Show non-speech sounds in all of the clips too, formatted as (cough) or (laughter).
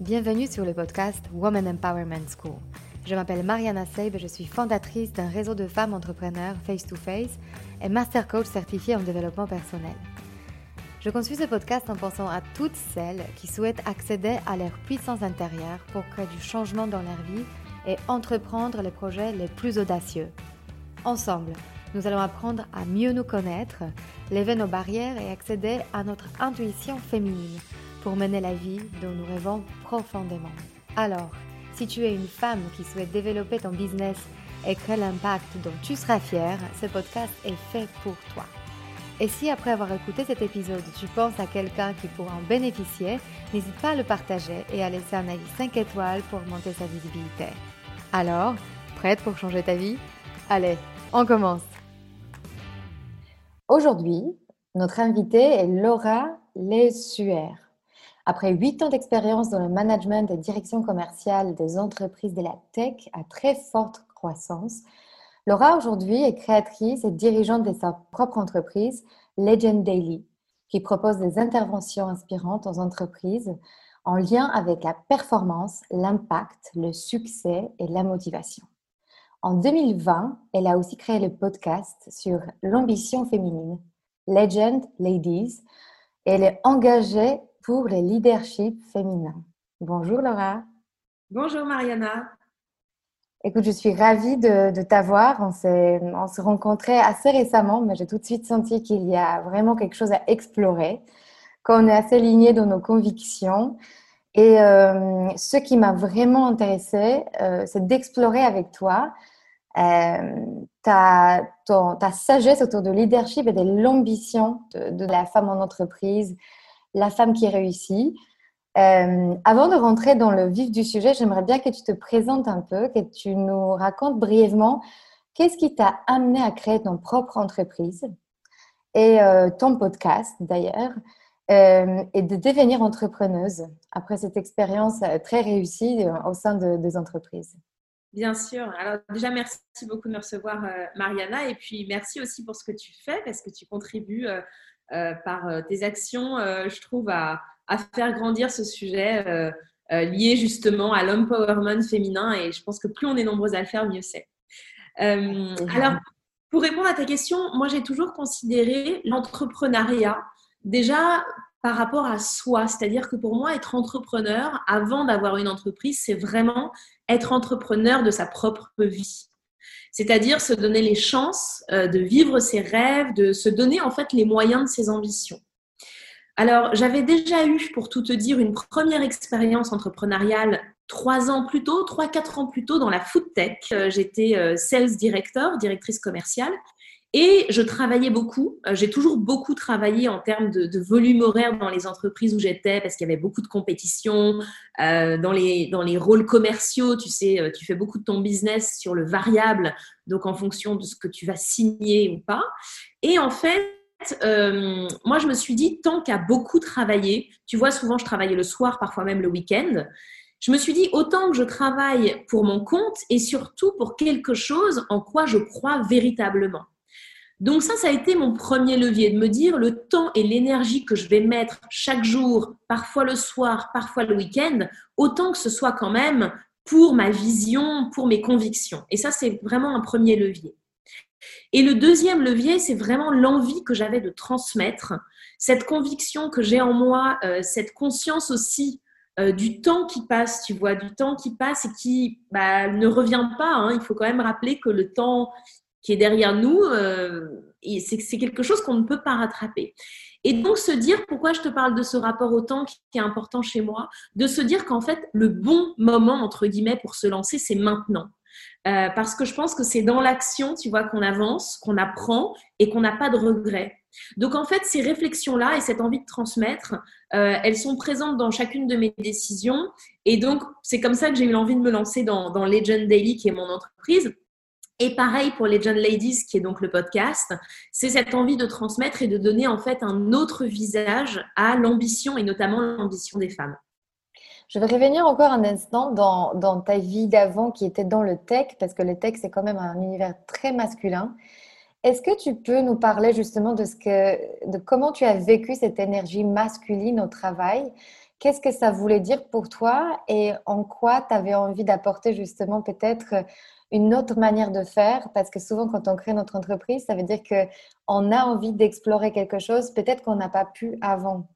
Bienvenue sur le podcast Woman Empowerment School. Je m'appelle Mariana Seib et je suis fondatrice d'un réseau de femmes entrepreneurs face-to-face et master coach certifié en développement personnel. Je conçus ce podcast en pensant à toutes celles qui souhaitent accéder à leur puissance intérieure pour créer du changement dans leur vie et entreprendre les projets les plus audacieux. Ensemble, nous allons apprendre à mieux nous connaître, lever nos barrières et accéder à notre intuition féminine pour mener la vie dont nous rêvons profondément. Alors, si tu es une femme qui souhaite développer ton business et créer l'impact dont tu seras fière, ce podcast est fait pour toi. Et si après avoir écouté cet épisode, tu penses à quelqu'un qui pourra en bénéficier, n'hésite pas à le partager et à laisser un avis 5 étoiles pour augmenter sa visibilité. Alors, prête pour changer ta vie? Allez, on commence Aujourd'hui, notre invitée est Laura Lesuer. Après huit ans d'expérience dans le management et direction commerciale des entreprises de la tech à très forte croissance, Laura aujourd'hui est créatrice et dirigeante de sa propre entreprise, Legend Daily, qui propose des interventions inspirantes aux entreprises en lien avec la performance, l'impact, le succès et la motivation. En 2020, elle a aussi créé le podcast sur l'ambition féminine, Legend Ladies, et elle est engagée pour le leadership féminin. Bonjour Laura. Bonjour Mariana. Écoute, je suis ravie de, t'avoir. On s'est, on s'est rencontrés assez récemment, mais j'ai tout de suite senti qu'il y a vraiment quelque chose à explorer, qu'on est assez alignés dans nos convictions. Et euh, ce qui m'a vraiment intéressée, euh, c'est d'explorer avec toi euh, ta, ta, sagesse autour de leadership et de l'ambition de, de, la femme en entreprise, la femme qui réussit. Euh, avant de rentrer dans le vif du sujet, j'aimerais bien que tu te présentes un peu, que tu nous racontes brièvement qu'est-ce qui t'a amené à créer ton propre entreprise et euh, ton podcast d'ailleurs, euh, et de devenir entrepreneuse après cette expérience très réussie au sein de, des entreprises. Bien sûr. Alors déjà, merci beaucoup de me recevoir, Mariana, et puis merci aussi pour ce que tu fais, parce que tu contribues par tes actions, je trouve, à à faire grandir ce sujet euh, euh, lié justement à l'empowerment féminin. Et je pense que plus on est nombreux à le faire, mieux c'est. Euh, alors, pour répondre à ta question, moi j'ai toujours considéré l'entrepreneuriat déjà par rapport à soi. C'est-à-dire que pour moi, être entrepreneur, avant d'avoir une entreprise, c'est vraiment être entrepreneur de sa propre vie. C'est-à-dire se donner les chances de vivre ses rêves, de se donner en fait les moyens de ses ambitions. Alors, j'avais déjà eu, pour tout te dire, une première expérience entrepreneuriale trois ans plus tôt, trois, quatre ans plus tôt dans la food tech. Euh, j'étais euh, sales director, directrice commerciale. Et je travaillais beaucoup. Euh, j'ai toujours beaucoup travaillé en termes de, volume horaire dans les entreprises où j'étais parce qu'il y avait beaucoup de compétition. dans, les, dans les rôles commerciaux, tu sais, tu fais beaucoup de ton business sur le variable, donc en fonction de ce que tu vas signer ou pas. Et en fait, euh, moi, je me suis dit, tant qu'à beaucoup travailler, tu vois, souvent je travaillais le soir, parfois même le week-end, je me suis dit, autant que je travaille pour mon compte et surtout pour quelque chose en quoi je crois véritablement. Donc ça, ça a été mon premier levier, de me dire le temps et l'énergie que je vais mettre chaque jour, parfois le soir, parfois le week-end, autant que ce soit quand même pour ma vision, pour mes convictions. Et ça, c'est vraiment un premier levier. Et le deuxième levier, c'est vraiment l'envie que j'avais de transmettre, cette conviction que j'ai en moi, euh, cette conscience aussi euh, du temps qui passe, tu vois, du temps qui passe et qui bah, ne revient pas. Hein. Il faut quand même rappeler que le temps qui est derrière nous, euh, c'est quelque chose qu'on ne peut pas rattraper. Et donc se dire, pourquoi je te parle de ce rapport au temps qui est important chez moi, de se dire qu'en fait, le bon moment, entre guillemets, pour se lancer, c'est maintenant. Euh, parce que je pense que c'est dans l'action, tu vois, qu'on avance, qu'on apprend et qu'on n'a pas de regrets. Donc en fait, ces réflexions-là et cette envie de transmettre, euh, elles sont présentes dans chacune de mes décisions. Et donc, c'est comme ça que j'ai eu l'envie de me lancer dans, dans Legend Daily, qui est mon entreprise. Et pareil pour Legend Ladies, qui est donc le podcast, c'est cette envie de transmettre et de donner en fait un autre visage à l'ambition et notamment l'ambition des femmes. Je vais revenir encore un instant dans, dans ta vie d'avant qui était dans le tech, parce que le tech, c'est quand même un univers très masculin. Est-ce que tu peux nous parler justement de, ce que, de comment tu as vécu cette énergie masculine au travail? Qu'est-ce que ça voulait dire pour toi? Et en quoi tu avais envie d'apporter justement peut-être une autre manière de faire Parce que souvent quand on crée notre entreprise, ça veut dire qu'on a envie d'explorer quelque chose peut-être qu'on n'a pas pu avant.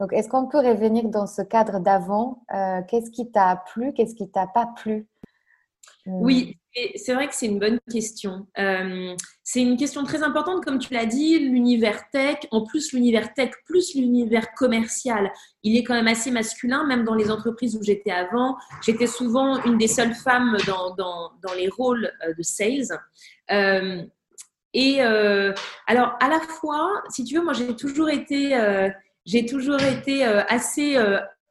Donc, est-ce qu'on peut revenir dans ce cadre d'avant? Euh, Qu'est-ce qui t'a plu Qu'est-ce qui t'a pas plu? Oui, c'est vrai que c'est une bonne question. Euh, c'est une question très importante, comme tu l'as dit, l'univers tech, en plus l'univers tech, plus l'univers commercial, il est quand même assez masculin, même dans les entreprises où j'étais avant. J'étais souvent une des seules femmes dans, dans, les rôles euh, de sales. Euh, et alors, à la fois, si tu veux, moi j'ai toujours été, j'ai toujours été assez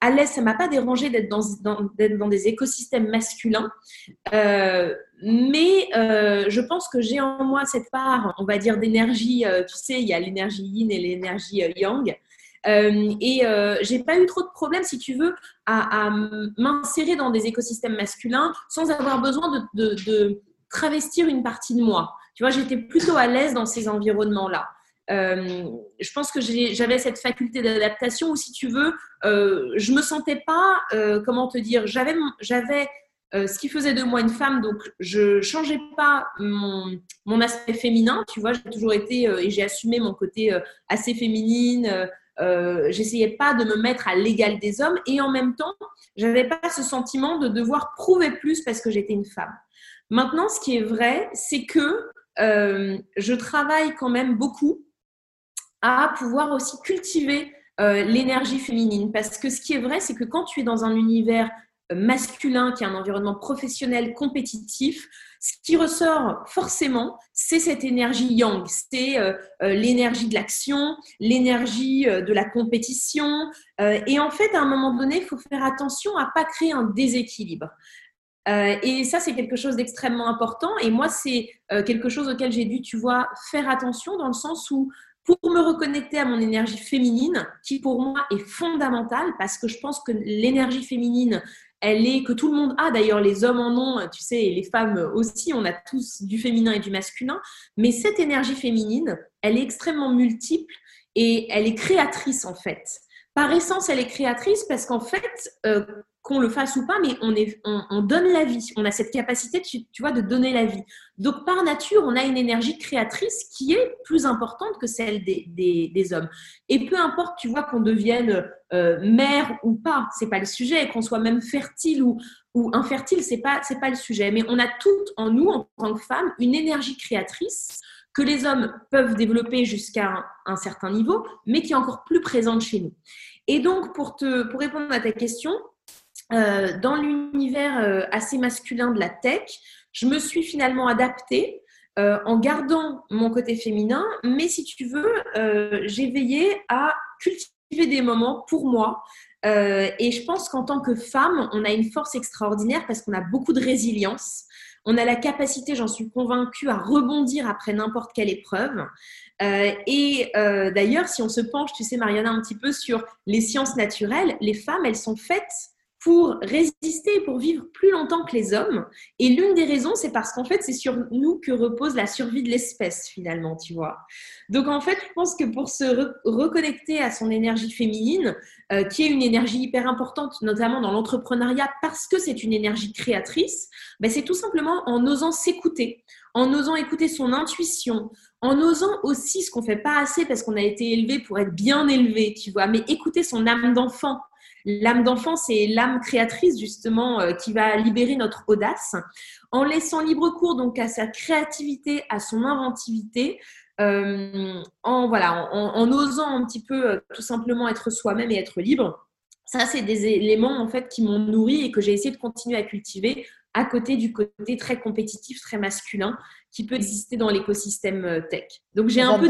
à l'aise, ça m'a pas dérangé d'être dans, des écosystèmes masculins, euh, mais euh, je pense que j'ai en moi cette part, on va dire, d'énergie. Euh, tu sais, il y a l'énergie yin et l'énergie yang. et j'ai pas eu trop de problèmes, si tu veux, à, m'insérer dans des écosystèmes masculins sans avoir besoin de, de travestir une partie de moi. Tu vois, j'étais plutôt à l'aise dans ces environnements-là. Euh, je pense que j'avais cette faculté d'adaptation où, si tu veux, euh, je me sentais pas, euh, comment te dire, j'avais, ce qui faisait de moi une femme, donc je changeais pas mon, mon aspect féminin, tu vois, j'ai toujours été et j'ai assumé mon côté assez féminine. j'essayais pas de me mettre à l'égal des hommes et en même temps, j'avais pas ce sentiment de devoir prouver plus parce que j'étais une femme. Maintenant, ce qui est vrai, c'est que je travaille quand même beaucoup à pouvoir aussi cultiver euh, l'énergie féminine. Parce que ce qui est vrai, c'est que quand tu es dans un univers euh, masculin, qui est un environnement professionnel compétitif, ce qui ressort forcément, c'est cette énergie yang, c'est euh, l'énergie de l'action, l'énergie de la compétition. et en fait, à un moment donné, il faut faire attention à pas créer un déséquilibre. et ça, c'est quelque chose d'extrêmement important. Et moi, c'est quelque chose auquel j'ai dû, tu vois, faire attention dans le sens où pour me reconnecter à mon énergie féminine, qui pour moi est fondamentale parce que je pense que l'énergie féminine, elle est que tout le monde a. D'ailleurs, les hommes en ont, tu sais, les femmes aussi, on a tous du féminin et du masculin. Mais cette énergie féminine, elle est extrêmement multiple et elle est créatrice en fait. Par essence, elle est créatrice parce qu'en fait, euh, qu'on le fasse ou pas, mais on, donne la vie. On a cette capacité, tu, vois, de donner la vie. Donc, par nature, on a une énergie créatrice qui est plus importante que celle des, hommes. Et peu importe, tu vois, qu'on devienne euh, mère ou pas, c'est pas le sujet. Qu'on soit même fertile ou, infertile, c'est pas, pas le sujet. Mais on a toutes en nous, en tant que femmes, une énergie créatrice que les hommes peuvent développer jusqu'à un, certain niveau, mais qui est encore plus présente chez nous. Et donc, pour, te, pour répondre à ta question, euh, dans l'univers euh, assez masculin de la tech, je me suis finalement adaptée euh, en gardant mon côté féminin, mais si tu veux, j'ai veillé à cultiver des moments pour moi. et je pense qu'en tant que femme, on a une force extraordinaire parce qu'on a beaucoup de résilience. On a la capacité, j'en suis convaincue, à rebondir après n'importe quelle épreuve. et d'ailleurs, si on se penche, tu sais, Mariana, un petit peu sur les sciences naturelles, les femmes, elles sont faites pour résister, pour vivre plus longtemps que les hommes. Et l'une des raisons, c'est parce qu'en fait, c'est sur nous que repose la survie de l'espèce, finalement, tu vois. Donc, en fait, je pense que pour se reconnecter à son énergie féminine, euh, qui est une énergie hyper importante, notamment dans l'entrepreneuriat, parce que c'est une énergie créatrice, ben, c'est tout simplement en osant s'écouter, en osant écouter son intuition, en osant aussi ce qu'on fait pas assez parce qu'on a été élevé pour être bien élevé, tu vois, mais écouter son âme d'enfant, L'âme d'enfant, c'est l'âme créatrice justement euh, qui va libérer notre audace en laissant libre cours donc à sa créativité, à son inventivité, euh, en voilà, en, osant un petit peu euh, tout simplement être soi-même et être libre. Ça, c'est des éléments en fait qui m'ont nourri et que j'ai essayé de continuer à cultiver à côté du côté très compétitif, très masculin qui peut exister dans l'écosystème tech. Donc j'ai un peu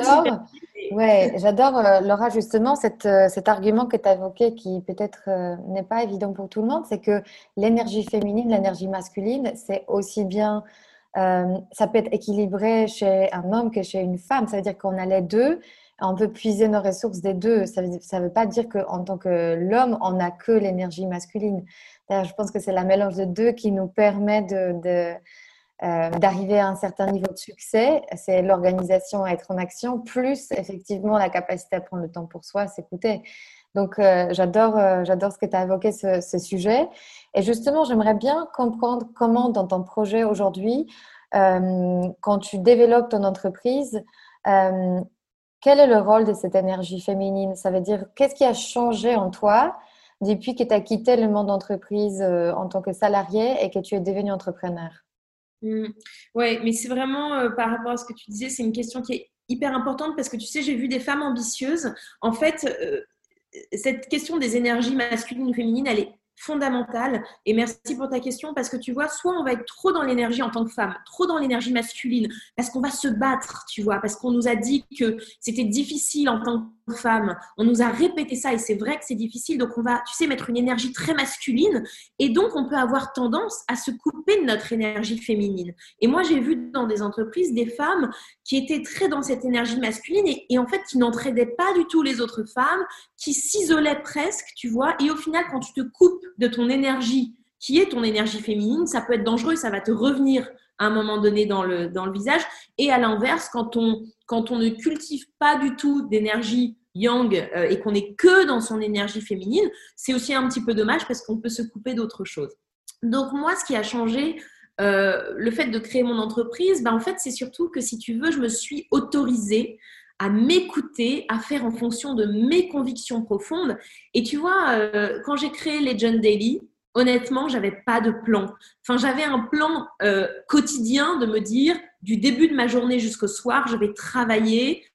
Ouais, j'adore, euh, Laura, justement, euh, cet argument que tu as évoqué qui peut-être euh, n'est pas évident pour tout le monde, c'est que l'énergie féminine, l'énergie masculine, c'est aussi bien, ça peut être équilibré chez un homme que chez une femme. Ça veut dire qu'on a les deux, on peut puiser nos ressources des deux. Ça ne veut, pas dire qu'en tant que l'homme, on n'a que l'énergie masculine. je pense que c'est la mélange de deux qui nous permet de d'arriver à un certain niveau de succès, c'est l'organisation à être en action, plus effectivement la capacité à prendre le temps pour soi, s'écouter. Donc, j'adore, j'adore ce que tu as évoqué, ce, sujet. Et justement, j'aimerais bien comprendre comment, dans ton projet aujourd'hui, quand tu développes ton entreprise, quel est le rôle de cette énergie féminine? Ça veut dire, qu'est-ce qui a changé en toi depuis que tu as quitté le monde d'entreprise euh, en tant que salarié et que tu es devenu entrepreneur? Mmh. Oui, mais c'est vraiment euh, par rapport à ce que tu disais, c'est une question qui est hyper importante parce que tu sais, j'ai vu des femmes ambitieuses. En fait, euh, cette question des énergies masculines ou féminines, elle est fondamentale. Et merci pour ta question parce que tu vois, soit on va être trop dans l'énergie en tant que femme, trop dans l'énergie masculine, parce qu'on va se battre, tu vois, parce qu'on nous a dit que c'était difficile en tant que femme. On nous a répété ça et c'est vrai que c'est difficile. Donc on va, tu sais, mettre une énergie très masculine et donc on peut avoir tendance à se couper de notre énergie féminine. Et moi, j'ai vu dans des entreprises des femmes qui étaient très dans cette énergie masculine et, en fait qui n'entraidaient pas du tout les autres femmes, qui s'isolaient presque, tu vois. Et au final, quand tu te coupes de ton énergie qui est ton énergie féminine, ça peut être dangereux, ça va te revenir à un moment donné dans le, dans le visage. Et à l'inverse, quand on, quand on ne cultive pas du tout d'énergie yang euh, et qu'on n'est que dans son énergie féminine, c'est aussi un petit peu dommage parce qu'on peut se couper d'autres choses. Donc moi, ce qui a changé, euh, le fait de créer mon entreprise, ben, en fait, c'est surtout que si tu veux, je me suis autorisée à m'écouter, à faire en fonction de mes convictions profondes. Et tu vois, euh, quand j'ai créé Legend Daily, honnêtement, j'avais pas de plan. Enfin, j'avais un plan euh, quotidien de me dire, du début de ma journée jusqu'au soir, je vais travailler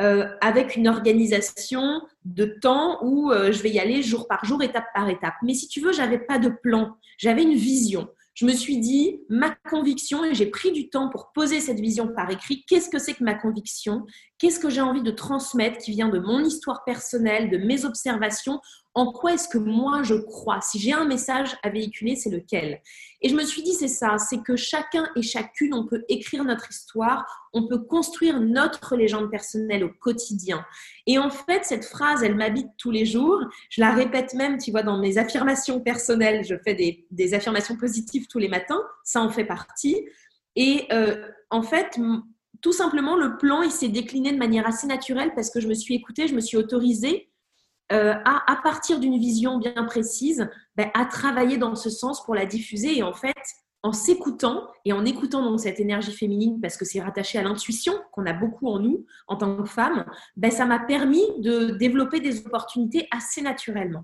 euh, avec une organisation de temps où je vais y aller jour par jour, étape par étape. Mais si tu veux, j'avais pas de plan. J'avais une vision je me suis dit, ma conviction, et j'ai pris du temps pour poser cette vision par écrit, qu'est-ce que c'est que ma conviction? Qu'est-ce que j'ai envie de transmettre qui vient de mon histoire personnelle, de mes observations? En quoi est-ce que moi je crois? Si j'ai un message à véhiculer, c'est lequel? Et je me suis dit, c'est ça, c'est que chacun et chacune, on peut écrire notre histoire, on peut construire notre légende personnelle au quotidien. Et en fait, cette phrase, elle m'habite tous les jours. Je la répète même, tu vois, dans mes affirmations personnelles. Je fais des, affirmations positives tous les matins, ça en fait partie. Et euh, en fait, tout simplement, le plan, il s'est décliné de manière assez naturelle parce que je me suis écoutée, je me suis autorisée euh, à, partir d'une vision bien précise, ben, à travailler dans ce sens pour la diffuser. Et en fait, en s'écoutant et en écoutant donc cette énergie féminine, parce que c'est rattaché à l'intuition qu'on a beaucoup en nous en tant que femme, ben, ça m'a permis de développer des opportunités assez naturellement.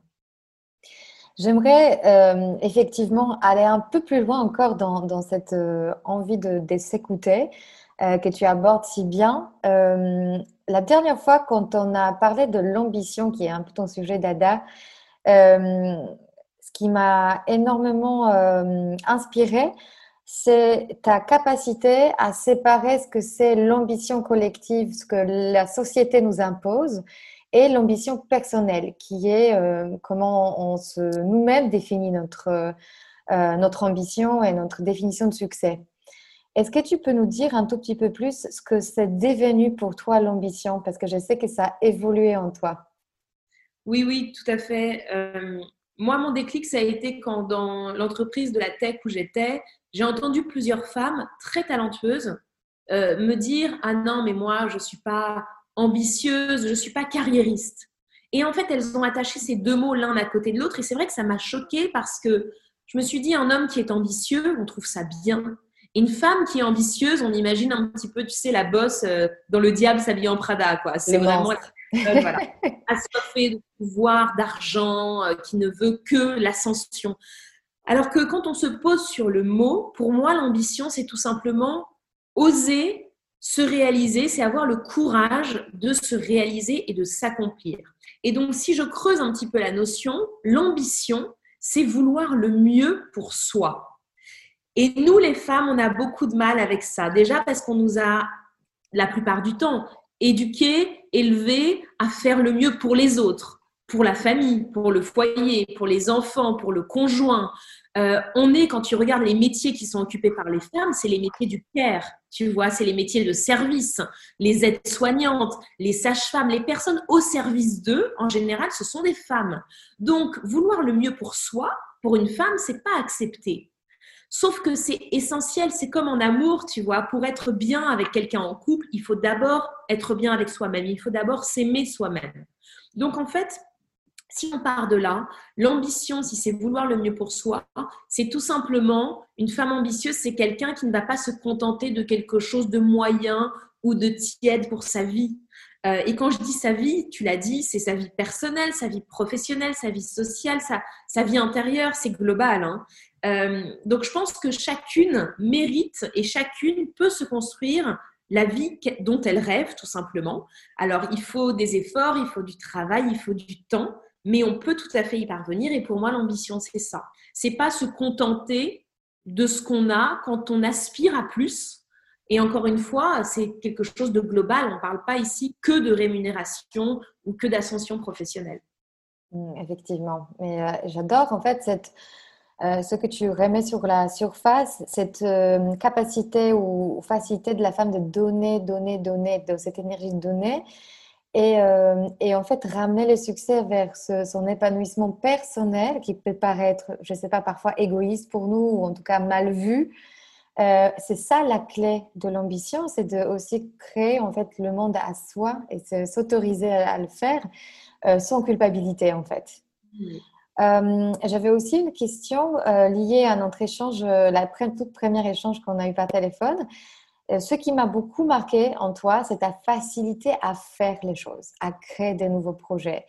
J'aimerais euh, effectivement aller un peu plus loin encore dans, cette euh, envie de s'écouter que tu abordes si bien la dernière fois, quand on a parlé de l'ambition, qui est un peu ton sujet, Dada, euh, ce qui m'a énormément euh, inspiré, c'est ta capacité à séparer ce que c'est l'ambition collective, ce que la société nous impose, et l'ambition personnelle, qui est euh, comment on se nous-mêmes définit notre, notre ambition et notre définition de succès. Est-ce que tu peux nous dire un tout petit peu plus ce que c'est devenu pour toi l'ambition? Parce que je sais que ça a évolué en toi. Oui, oui, tout à fait. Euh, moi, mon déclic, ça a été quand dans l'entreprise de la tech où j'étais, j'ai entendu plusieurs femmes très talentueuses euh, me dire Ah non, mais moi, je ne suis pas ambitieuse, je ne suis pas carriériste. Et en fait, elles ont attaché ces deux mots l'un à côté de l'autre. Et c'est vrai que ça m'a choquée parce que je me suis dit Un homme qui est ambitieux, on trouve ça bien. Une femme qui est ambitieuse, on imagine un petit peu, tu sais, la bosse euh, dans le diable s'habille en Prada, quoi. C'est vraiment voilà, (laughs) assoiffée de pouvoir, d'argent, euh, qui ne veut que l'ascension. Alors que quand on se pose sur le mot, pour moi, l'ambition, c'est tout simplement oser se réaliser, c'est avoir le courage de se réaliser et de s'accomplir. Et donc, si je creuse un petit peu la notion, l'ambition, c'est vouloir le mieux pour soi. Et nous, les femmes, on a beaucoup de mal avec ça. Déjà parce qu'on nous a, la plupart du temps, éduquées, élevées à faire le mieux pour les autres, pour la famille, pour le foyer, pour les enfants, pour le conjoint. Euh, on est, quand tu regardes les métiers qui sont occupés par les femmes, c'est les métiers du care, tu vois, c'est les métiers de service, les aides-soignantes, les sages-femmes, les personnes au service d'eux, en général, ce sont des femmes. Donc, vouloir le mieux pour soi, pour une femme, c'est pas accepté. Sauf que c'est essentiel, c'est comme en amour, tu vois, pour être bien avec quelqu'un en couple, il faut d'abord être bien avec soi-même, il faut d'abord s'aimer soi-même. Donc en fait, si on part de là, l'ambition, si c'est vouloir le mieux pour soi, c'est tout simplement une femme ambitieuse, c'est quelqu'un qui ne va pas se contenter de quelque chose de moyen ou de tiède pour sa vie. Euh, et quand je dis sa vie, tu l'as dit, c'est sa vie personnelle, sa vie professionnelle, sa vie sociale, sa, vie intérieure, c'est global. Hein. Euh, donc je pense que chacune mérite et chacune peut se construire la vie dont elle rêve, tout simplement. Alors il faut des efforts, il faut du travail, il faut du temps, mais on peut tout à fait y parvenir. Et pour moi, l'ambition, c'est ça. C'est pas se contenter de ce qu'on a quand on aspire à plus. Et encore une fois, c'est quelque chose de global. On ne parle pas ici que de rémunération ou que d'ascension professionnelle. Mmh, effectivement. Mais euh, j'adore en fait euh, ce que tu remets sur la surface, cette euh, capacité ou facilité de la femme de donner, donner, donner, cette énergie de donner et, en fait, ramener le succès vers son épanouissement personnel qui peut paraître, je ne sais pas, parfois égoïste pour nous ou en tout cas mal vu. Euh, c'est ça la clé de l'ambition, c'est de aussi créer en fait le monde à soi et s'autoriser à, le faire euh, sans culpabilité en fait. J'avais aussi une question liée à notre échange, la toute première échange qu'on a eu par téléphone. Euh, ce qui m'a beaucoup marqué en toi, c'est ta facilité à faire les choses, à créer des nouveaux projets,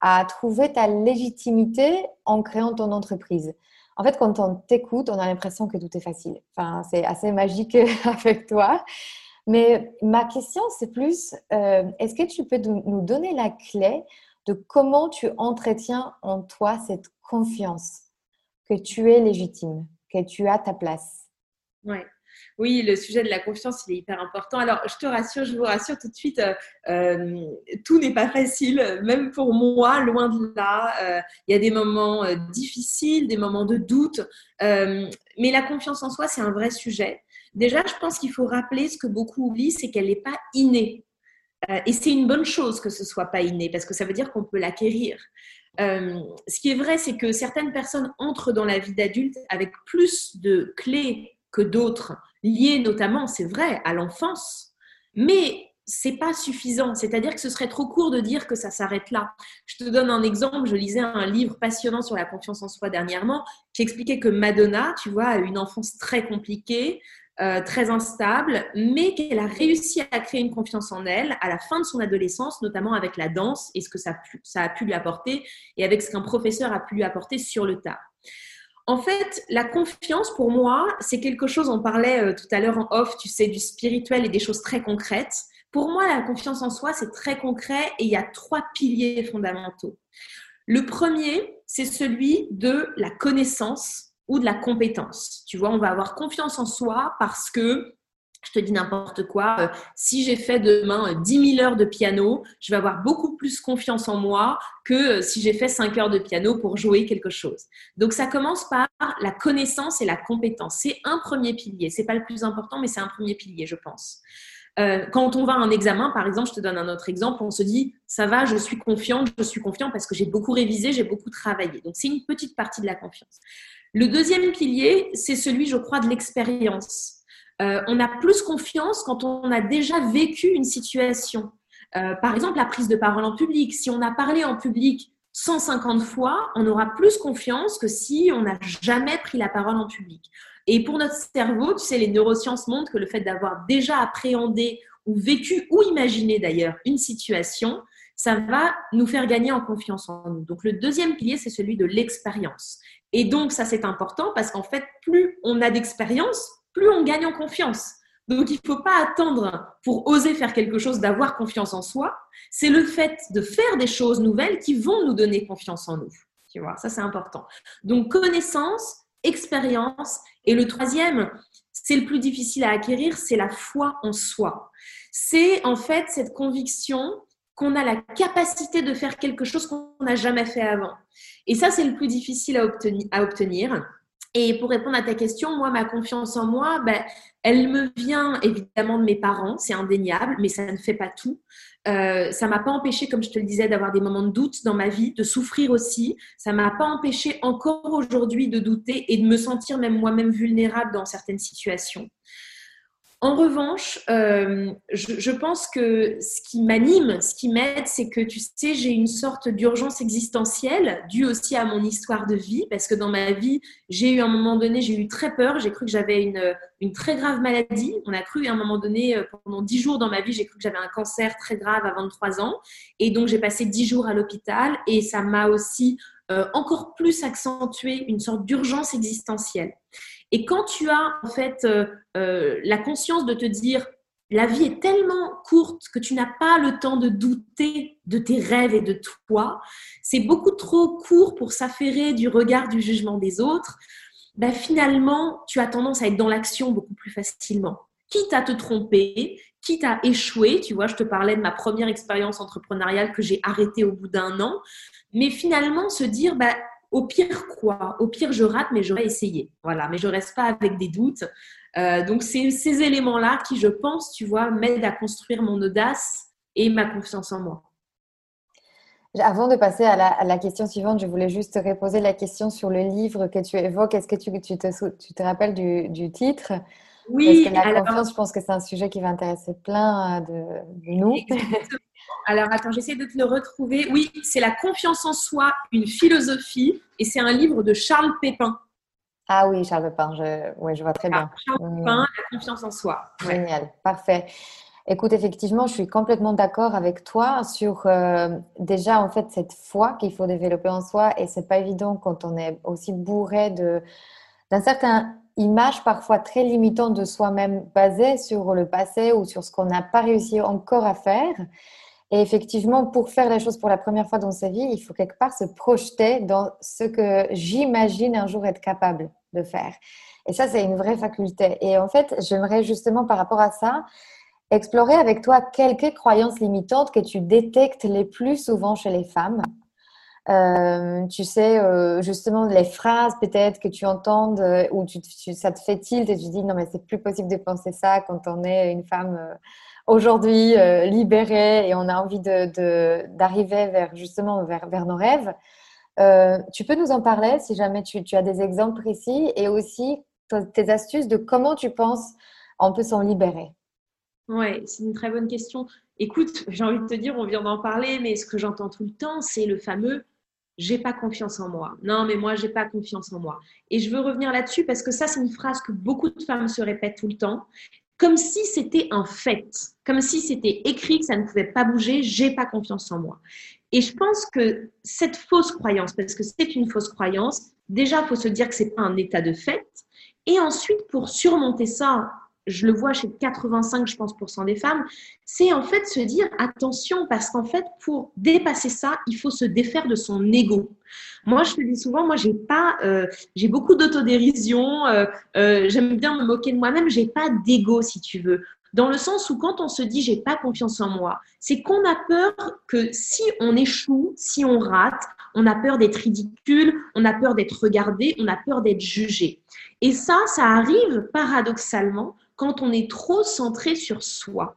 à trouver ta légitimité en créant ton entreprise. En fait, quand on t'écoute, on a l'impression que tout est facile. Enfin, c'est assez magique (laughs) avec toi. Mais ma question, c'est plus, euh, est-ce que tu peux nous donner la clé de comment tu entretiens en toi cette confiance que tu es légitime, que tu as ta place? Ouais oui, le sujet de la confiance, il est hyper important. Alors, je te rassure, je vous rassure tout de suite, euh, euh, tout n'est pas facile, même pour moi, loin de là. Euh, il y a des moments difficiles, des moments de doute, mais la confiance en soi, c'est un vrai sujet. Déjà, je pense qu'il faut rappeler ce que beaucoup oublient, c'est qu'elle n'est pas innée. et c'est une bonne chose que ce soit pas inné, parce que ça veut dire qu'on peut l'acquérir. ce qui est vrai, c'est que certaines personnes entrent dans la vie d'adulte avec plus de clés que d'autres, liées notamment, c'est vrai, à l'enfance, mais c'est pas suffisant. C'est-à-dire que ce serait trop court de dire que ça s'arrête là. Je te donne un exemple. Je lisais un livre passionnant sur la confiance en soi dernièrement qui expliquait que Madonna, tu vois, a une enfance très compliquée, euh, très instable, mais qu'elle a réussi à créer une confiance en elle à la fin de son adolescence, notamment avec la danse et ce que ça, ça a pu lui apporter et avec ce qu'un professeur a pu lui apporter sur le tas. En fait, la confiance, pour moi, c'est quelque chose, on parlait euh, tout à l'heure en off, tu sais, du spirituel et des choses très concrètes. Pour moi, la confiance en soi, c'est très concret et il y a trois piliers fondamentaux. Le premier, c'est celui de la connaissance ou de la compétence. Tu vois, on va avoir confiance en soi parce que je te dis n'importe quoi, euh, si j'ai fait demain 10 euh, 000 heures de piano, je vais avoir beaucoup plus confiance en moi que euh, si j'ai fait 5 heures de piano pour jouer quelque chose. Donc ça commence par la connaissance et la compétence. C'est un premier pilier. C'est pas le plus important, mais c'est un premier pilier, je pense. quand on va à un examen, par exemple, je te donne un autre exemple, on se dit ça va, je suis confiante, je suis confiant parce que j'ai beaucoup révisé, j'ai beaucoup travaillé. Donc c'est une petite partie de la confiance. Le deuxième pilier, c'est celui, je crois, de l'expérience. Euh, on a plus confiance quand on a déjà vécu une situation. Euh, par exemple, la prise de parole en public. Si on a parlé en public 150 fois, on aura plus confiance que si on n'a jamais pris la parole en public. Et pour notre cerveau, tu sais, les neurosciences montrent que le fait d'avoir déjà appréhendé ou vécu ou imaginé d'ailleurs une situation, ça va nous faire gagner en confiance en nous. Donc le deuxième pilier, c'est celui de l'expérience. Et donc ça, c'est important parce qu'en fait, plus on a d'expérience, plus on gagne en confiance. Donc, il ne faut pas attendre pour oser faire quelque chose d'avoir confiance en soi. C'est le fait de faire des choses nouvelles qui vont nous donner confiance en nous. Tu vois, ça c'est important. Donc, connaissance, expérience. Et le troisième, c'est le plus difficile à acquérir, c'est la foi en soi. C'est en fait cette conviction qu'on a la capacité de faire quelque chose qu'on n'a jamais fait avant. Et ça, c'est le plus difficile à obtenir. À obtenir. Et pour répondre à ta question, moi, ma confiance en moi, ben, elle me vient évidemment de mes parents, c'est indéniable, mais ça ne fait pas tout. Euh, ça m'a pas empêché, comme je te le disais, d'avoir des moments de doute dans ma vie, de souffrir aussi. Ça m'a pas empêché encore aujourd'hui de douter et de me sentir même moi-même vulnérable dans certaines situations. En revanche, euh, je, pense que ce qui m'anime, ce qui m'aide, c'est que tu sais, j'ai une sorte d'urgence existentielle due aussi à mon histoire de vie, parce que dans ma vie, j'ai eu à un moment donné, j'ai eu très peur, j'ai cru que j'avais une, une, très grave maladie. On a cru à un moment donné, euh, pendant dix jours dans ma vie, j'ai cru que j'avais un cancer très grave à 23 ans, et donc j'ai passé dix jours à l'hôpital, et ça m'a aussi euh, encore plus accentué une sorte d'urgence existentielle. Et quand tu as en fait euh, euh, la conscience de te dire la vie est tellement courte que tu n'as pas le temps de douter de tes rêves et de toi, c'est beaucoup trop court pour s'affairer du regard du jugement des autres, ben finalement, tu as tendance à être dans l'action beaucoup plus facilement. Quitte à te tromper, quitte à échouer, tu vois, je te parlais de ma première expérience entrepreneuriale que j'ai arrêtée au bout d'un an, mais finalement se dire, ben, au pire quoi? Au pire, je rate, mais j'aurais essayé. Voilà, mais je reste pas avec des doutes. Euh, donc, c'est ces éléments-là qui, je pense, tu vois, m'aident à construire mon audace et ma confiance en moi. Avant de passer à la, question suivante, je voulais juste te reposer la question sur le livre que tu évoques. Est-ce que tu, te, rappelles du, titre? Oui. Parce que la confiance, je pense que c'est un sujet qui va intéresser plein de, de nous. Alors, attends, j'essaie de te le retrouver. Oui, c'est La confiance en soi, une philosophie. Et c'est un livre de Charles Pépin. Ah oui, Charles Pépin, je, je vois très bien. Charles mm. Pépin, La confiance en soi. Génial, parfait. Écoute, effectivement, je suis complètement d'accord avec toi sur euh, déjà en fait cette foi qu'il faut développer en soi et c'est pas évident quand on est aussi bourré de d'un certain image parfois très limitante de soi-même basée sur le passé ou sur ce qu'on n'a pas réussi encore à faire. Et effectivement, pour faire les choses pour la première fois dans sa vie, il faut quelque part se projeter dans ce que j'imagine un jour être capable de faire. Et ça, c'est une vraie faculté. Et en fait, j'aimerais justement par rapport à ça, explorer avec toi quelques croyances limitantes que tu détectes les plus souvent chez les femmes. Euh, tu sais, euh, justement, les phrases peut-être que tu entends euh, où tu, ça te fait tilt et tu dis non, mais c'est plus possible de penser ça quand on est une femme aujourd'hui libérée et on a envie d'arriver vers justement vers, vers nos rêves. Tu peux nous en parler si jamais tu, as des exemples précis et aussi tes astuces de comment tu penses on peut s'en libérer. Oui, c'est une très bonne question. Écoute, j'ai envie de te dire, on vient d'en parler, mais ce que j'entends tout le temps, c'est le fameux j'ai pas confiance en moi. Non, mais moi, j'ai pas confiance en moi. Et je veux revenir là-dessus parce que ça, c'est une phrase que beaucoup de femmes se répètent tout le temps comme si c'était un fait, comme si c'était écrit que ça ne pouvait pas bouger, j'ai pas confiance en moi. Et je pense que cette fausse croyance, parce que c'est une fausse croyance, déjà, il faut se dire que c'est pas un état de fait. Et ensuite, pour surmonter ça, je le vois chez 85, je pense, des femmes, c'est en fait se dire attention, parce qu'en fait, pour dépasser ça, il faut se défaire de son ego. Moi, je te dis souvent, moi, j'ai pas, euh, j'ai beaucoup d'autodérision, euh, euh, j'aime bien me moquer de moi-même, j'ai pas d'ego, si tu veux. Dans le sens où quand on se dit j'ai pas confiance en moi, c'est qu'on a peur que si on échoue, si on rate, on a peur d'être ridicule, on a peur d'être regardé, on a peur d'être jugé. Et ça, ça arrive paradoxalement quand on est trop centré sur soi.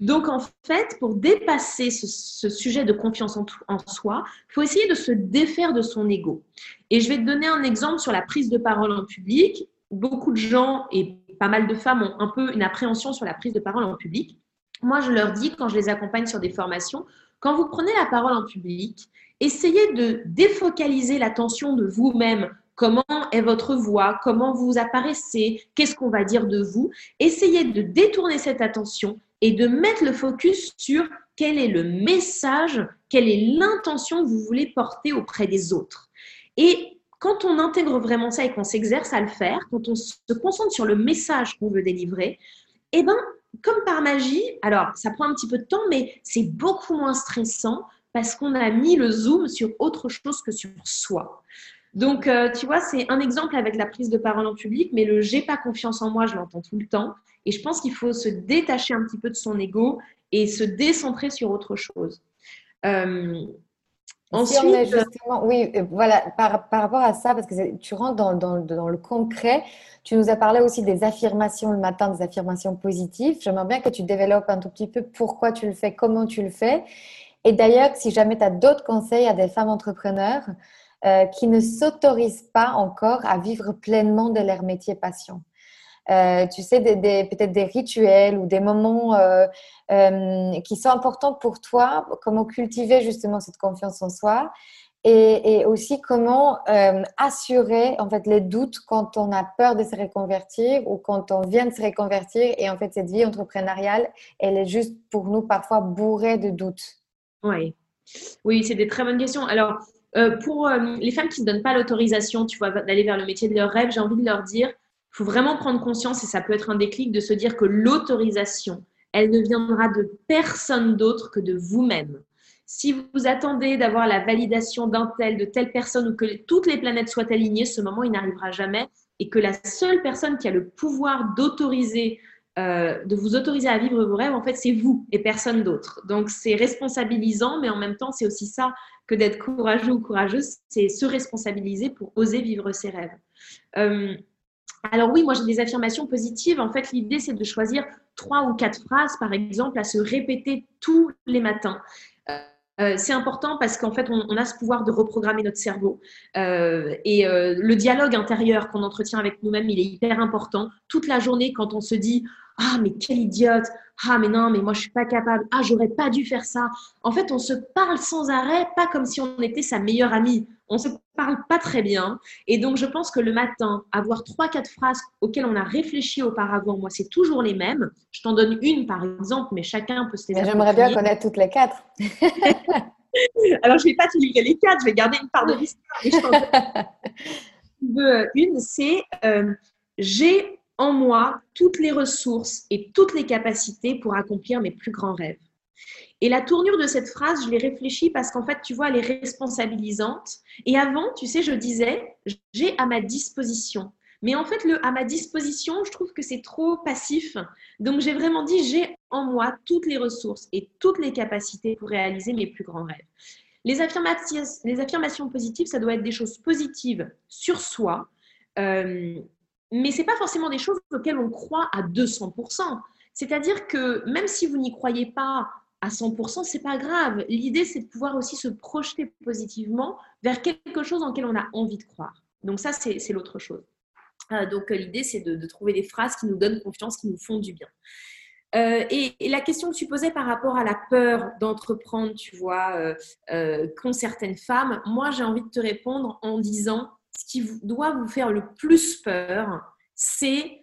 Donc, en fait, pour dépasser ce, sujet de confiance en, en soi, il faut essayer de se défaire de son ego. Et je vais te donner un exemple sur la prise de parole en public. Beaucoup de gens et pas mal de femmes ont un peu une appréhension sur la prise de parole en public. Moi, je leur dis, quand je les accompagne sur des formations, quand vous prenez la parole en public, essayez de défocaliser l'attention de vous-même comment est votre voix, comment vous apparaissez, qu'est-ce qu'on va dire de vous? Essayez de détourner cette attention et de mettre le focus sur quel est le message, quelle est l'intention que vous voulez porter auprès des autres. Et quand on intègre vraiment ça et qu'on s'exerce à le faire, quand on se concentre sur le message qu'on veut délivrer, eh ben, comme par magie, alors ça prend un petit peu de temps, mais c'est beaucoup moins stressant parce qu'on a mis le zoom sur autre chose que sur soi. Donc, euh, tu vois, c'est un exemple avec la prise de parole en public, mais le j'ai pas confiance en moi, je l'entends tout le temps. Et je pense qu'il faut se détacher un petit peu de son ego et se décentrer sur autre chose. Euh, Ensuite, si on est justement, oui, euh, voilà, par, par, rapport à ça, parce que tu rentres dans, dans, dans, le concret, tu nous as parlé aussi des affirmations le matin, des affirmations positives. J'aimerais bien que tu développes un tout petit peu pourquoi tu le fais, comment tu le fais. Et d'ailleurs, si jamais tu as d'autres conseils à des femmes entrepreneurs euh, qui ne s'autorisent pas encore à vivre pleinement de leur métier passion. Euh, tu sais, peut-être des rituels ou des moments euh, qui sont importants pour toi, comment cultiver justement cette confiance en soi et, aussi comment assurer en fait les doutes quand on a peur de se reconvertir ou quand on vient de se reconvertir et en fait cette vie entrepreneuriale, elle est juste pour nous parfois bourrée de doutes. Oui, oui, c'est des très bonnes questions. Alors, pour les femmes qui ne donnent pas l'autorisation, tu vois, d'aller vers le métier de leur rêve, j'ai envie de leur dire, faut vraiment prendre conscience, et ça peut être un déclic, de se dire que l'autorisation, elle ne viendra de personne d'autre que de vous-même. Si vous attendez d'avoir la validation d'un tel, de telle personne, ou que toutes les planètes soient alignées, ce moment, il n'arrivera jamais. Et que la seule personne qui a le pouvoir d'autoriser, euh, de vous autoriser à vivre vos rêves, en fait, c'est vous et personne d'autre. Donc, c'est responsabilisant, mais en même temps, c'est aussi ça que d'être courageux ou courageuse, c'est se responsabiliser pour oser vivre ses rêves. Euh, alors oui, moi j'ai des affirmations positives. En fait, l'idée c'est de choisir trois ou quatre phrases, par exemple, à se répéter tous les matins. Euh, c'est important parce qu'en fait, on, a ce pouvoir de reprogrammer notre cerveau. Euh, et euh, le dialogue intérieur qu'on entretient avec nous-mêmes, il est hyper important. Toute la journée, quand on se dit Ah, mais quel idiote Ah, mais non, mais moi, je suis pas capable. Ah, j'aurais pas dû faire ça. En fait, on se parle sans arrêt, pas comme si on était sa meilleure amie. On se parle pas très bien. Et donc, je pense que le matin, avoir trois, quatre phrases auxquelles on a réfléchi auparavant, moi, c'est toujours les mêmes. Je t'en donne une, par exemple, mais chacun peut se les J'aimerais bien connaître toutes les quatre. (laughs) Alors, je ne vais pas te livrer les quatre, je vais garder une part de (laughs) l'histoire. une, c'est euh, j'ai en moi toutes les ressources et toutes les capacités pour accomplir mes plus grands rêves. Et la tournure de cette phrase, je l'ai réfléchie parce qu'en fait, tu vois, elle est responsabilisante. Et avant, tu sais, je disais, j'ai à ma disposition. Mais en fait, le à ma disposition, je trouve que c'est trop passif. Donc, j'ai vraiment dit, j'ai en moi toutes les ressources et toutes les capacités pour réaliser mes plus grands rêves. Les affirmations, positives, ça doit être des choses positives sur soi, euh, mais ce n'est pas forcément des choses auxquelles on croit à 200%. C'est-à-dire que même si vous n'y croyez pas à 100%, c'est pas grave. L'idée, c'est de pouvoir aussi se projeter positivement vers quelque chose en lequel on a envie de croire. Donc ça, c'est l'autre chose. Euh, donc euh, l'idée, c'est de, trouver des phrases qui nous donnent confiance, qui nous font du bien. Euh, et, la question que tu posais par rapport à la peur d'entreprendre, tu vois, qu'ont certaines femmes, moi j'ai envie de te répondre en disant, ce qui doit vous faire le plus peur, c'est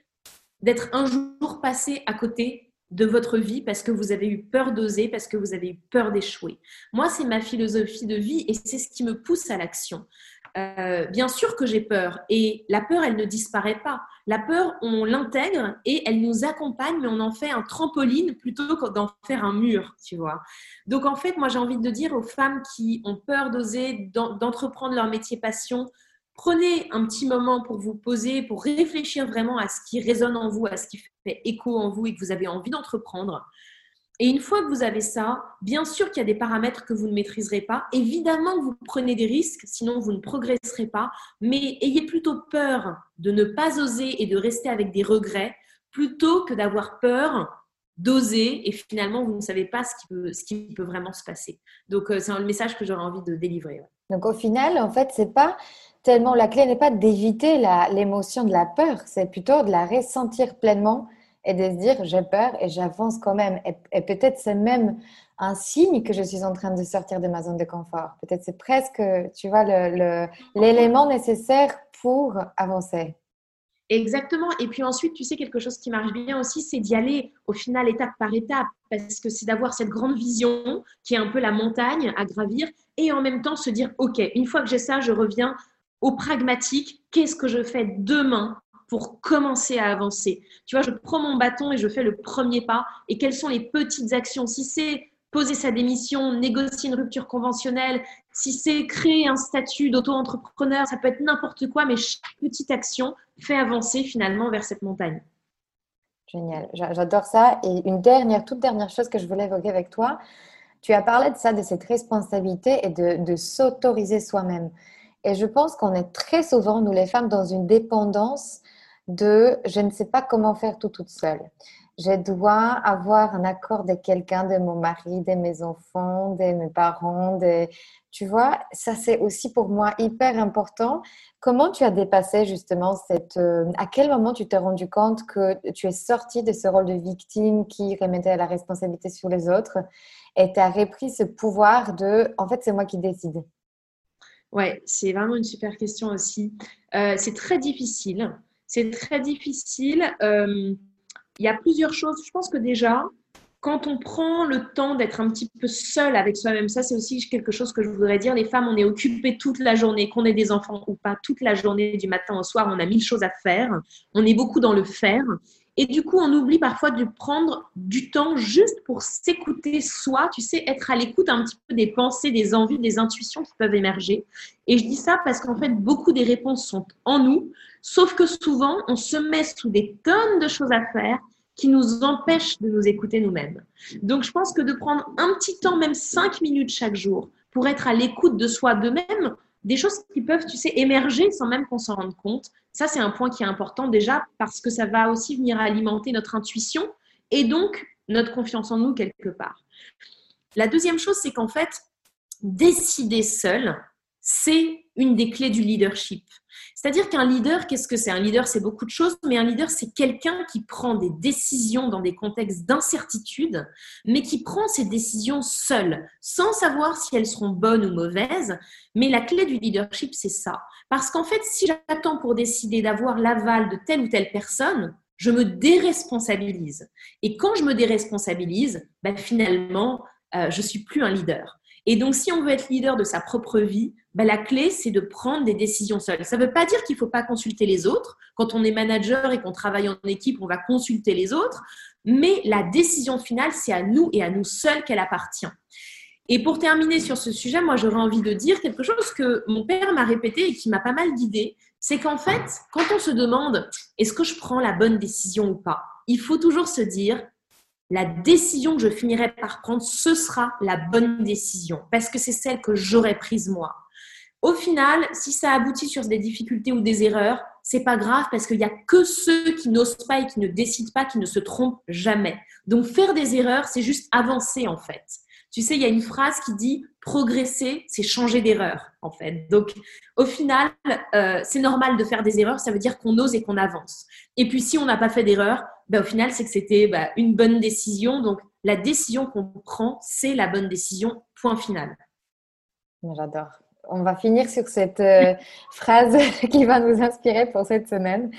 d'être un jour passé à côté de votre vie parce que vous avez eu peur d'oser, parce que vous avez eu peur d'échouer. Moi, c'est ma philosophie de vie et c'est ce qui me pousse à l'action. Euh, bien sûr que j'ai peur et la peur, elle ne disparaît pas. La peur, on l'intègre et elle nous accompagne, mais on en fait un trampoline plutôt que d'en faire un mur, tu vois. Donc en fait, moi, j'ai envie de dire aux femmes qui ont peur d'oser, d'entreprendre leur métier passion, prenez un petit moment pour vous poser, pour réfléchir vraiment à ce qui résonne en vous, à ce qui fait écho en vous et que vous avez envie d'entreprendre. Et une fois que vous avez ça, bien sûr qu'il y a des paramètres que vous ne maîtriserez pas. Évidemment vous prenez des risques, sinon vous ne progresserez pas. Mais ayez plutôt peur de ne pas oser et de rester avec des regrets plutôt que d'avoir peur d'oser et finalement vous ne savez pas ce qui peut, vraiment se passer. Donc euh, c'est le message que j'aurais envie de délivrer. Donc au final, en fait, c'est pas tellement la clé n'est pas d'éviter l'émotion de la peur, c'est plutôt de la ressentir pleinement et de se dire j'ai peur et j'avance quand même. Et, peut-être c'est même un signe que je suis en train de sortir de ma zone de confort. Peut-être c'est presque, tu vois, l'élément nécessaire pour avancer. Exactement. Et puis ensuite, tu sais, quelque chose qui marche bien aussi, c'est d'y aller au final étape par étape, parce que c'est d'avoir cette grande vision qui est un peu la montagne à gravir, et en même temps se dire, OK, une fois que j'ai ça, je reviens au pragmatique, qu'est-ce que je fais demain pour commencer à avancer? Tu vois, je prends mon bâton et je fais le premier pas. Et quelles sont les petites actions? Si c'est poser sa démission, négocier une rupture conventionnelle, si c'est créer un statut d'auto-entrepreneur, ça peut être n'importe quoi, mais chaque petite action fait avancer finalement vers cette montagne. Génial, j'adore ça. Et une dernière, toute dernière chose que je voulais évoquer avec toi, Tu as parlé de ça, de cette responsabilité et de, de s'autoriser soi-même. Et je pense qu'on est très souvent, nous les femmes, dans une dépendance de je ne sais pas comment faire tout toute seule. Je dois avoir un accord de quelqu'un, de mon mari, de mes enfants, de mes parents. De... Tu vois, ça c'est aussi pour moi hyper important. Comment tu as dépassé justement cette... Euh, à quel moment tu t'es rendu compte que tu es sortie de ce rôle de victime qui remettait la responsabilité sur les autres et tu as repris ce pouvoir de, en fait, c'est moi qui décide? Ouais, c'est vraiment une super question aussi. Euh, c'est très difficile. C'est très difficile. Euh, il y a plusieurs choses. Je pense que déjà, quand on prend le temps d'être un petit peu seul avec soi-même, ça c'est aussi quelque chose que je voudrais dire. Les femmes, on est occupées toute la journée, qu'on ait des enfants ou pas, toute la journée du matin au soir, on a mille choses à faire. On est beaucoup dans le faire. Et du coup, on oublie parfois de prendre du temps juste pour s'écouter soi, tu sais, être à l'écoute un petit peu des pensées, des envies, des intuitions qui peuvent émerger. Et je dis ça parce qu'en fait, beaucoup des réponses sont en nous, sauf que souvent, on se met sous des tonnes de choses à faire qui nous empêchent de nous écouter nous-mêmes. Donc, je pense que de prendre un petit temps, même cinq minutes chaque jour, pour être à l'écoute de soi, de même, des choses qui peuvent, tu sais, émerger sans même qu'on s'en rende compte. Ça, c'est un point qui est important déjà parce que ça va aussi venir alimenter notre intuition et donc notre confiance en nous quelque part. La deuxième chose, c'est qu'en fait, décider seul, c'est une des clés du leadership. C'est-à-dire qu'un leader, qu'est-ce que c'est? Un leader, c'est beaucoup de choses, mais un leader, c'est quelqu'un qui prend des décisions dans des contextes d'incertitude, mais qui prend ces décisions seul, sans savoir si elles seront bonnes ou mauvaises. Mais la clé du leadership, c'est ça. Parce qu'en fait, si j'attends pour décider d'avoir l'aval de telle ou telle personne, je me déresponsabilise. Et quand je me déresponsabilise, ben finalement, euh, je suis plus un leader. Et donc, si on veut être leader de sa propre vie, ben, la clé, c'est de prendre des décisions seul. Ça ne veut pas dire qu'il ne faut pas consulter les autres. Quand on est manager et qu'on travaille en équipe, on va consulter les autres. Mais la décision finale, c'est à nous et à nous seuls qu'elle appartient. Et pour terminer sur ce sujet, moi, j'aurais envie de dire quelque chose que mon père m'a répété et qui m'a pas mal guidée. C'est qu'en fait, quand on se demande est-ce que je prends la bonne décision ou pas, il faut toujours se dire la décision que je finirai par prendre, ce sera la bonne décision parce que c'est celle que j'aurais prise moi. Au final, si ça aboutit sur des difficultés ou des erreurs, c'est pas grave parce qu'il n'y a que ceux qui n'osent pas et qui ne décident pas qui ne se trompent jamais. Donc faire des erreurs, c'est juste avancer en fait. Tu sais, il y a une phrase qui dit progresser, c'est changer d'erreur en fait. Donc au final, euh, c'est normal de faire des erreurs, ça veut dire qu'on ose et qu'on avance. Et puis si on n'a pas fait d'erreur, bah, au final, c'est que c'était bah, une bonne décision. Donc, la décision qu'on prend, c'est la bonne décision, point final. J'adore. On va finir sur cette euh, phrase (laughs) qui va nous inspirer pour cette semaine.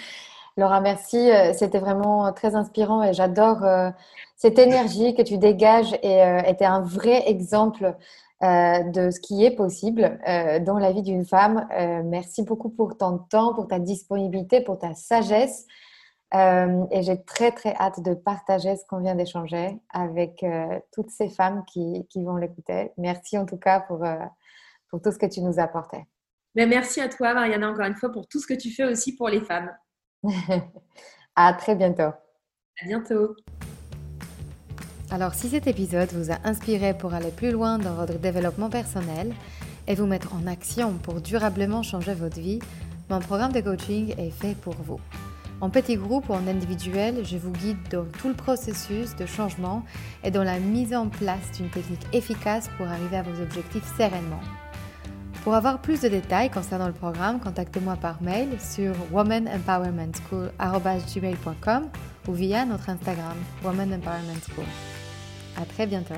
Laura, merci. Euh, c'était vraiment très inspirant et j'adore euh, cette énergie que tu dégages et était un vrai exemple de ce qui est possible dans la vie d'une femme. merci beaucoup pour ton temps, pour ta disponibilité, pour ta sagesse. Euh, et j'ai très très hâte de partager ce qu'on vient d'échanger avec euh, toutes ces femmes qui, qui vont l'écouter. Merci en tout cas pour, euh, pour tout ce que tu nous apporté. Mais merci à toi, Mariana, encore une fois, pour tout ce que tu fais aussi pour les femmes. (laughs) à très bientôt. À bientôt. Alors, si cet épisode vous a inspiré pour aller plus loin dans votre développement personnel et vous mettre en action pour durablement changer votre vie, mon programme de coaching est fait pour vous. En petit groupe ou en individuel, je vous guide dans tout le processus de changement et dans la mise en place d'une technique efficace pour arriver à vos objectifs sereinement. Pour avoir plus de détails concernant le programme, contactez-moi par mail sur womanempowermentschool.com ou via notre Instagram Woman Empowerment School. À très bientôt.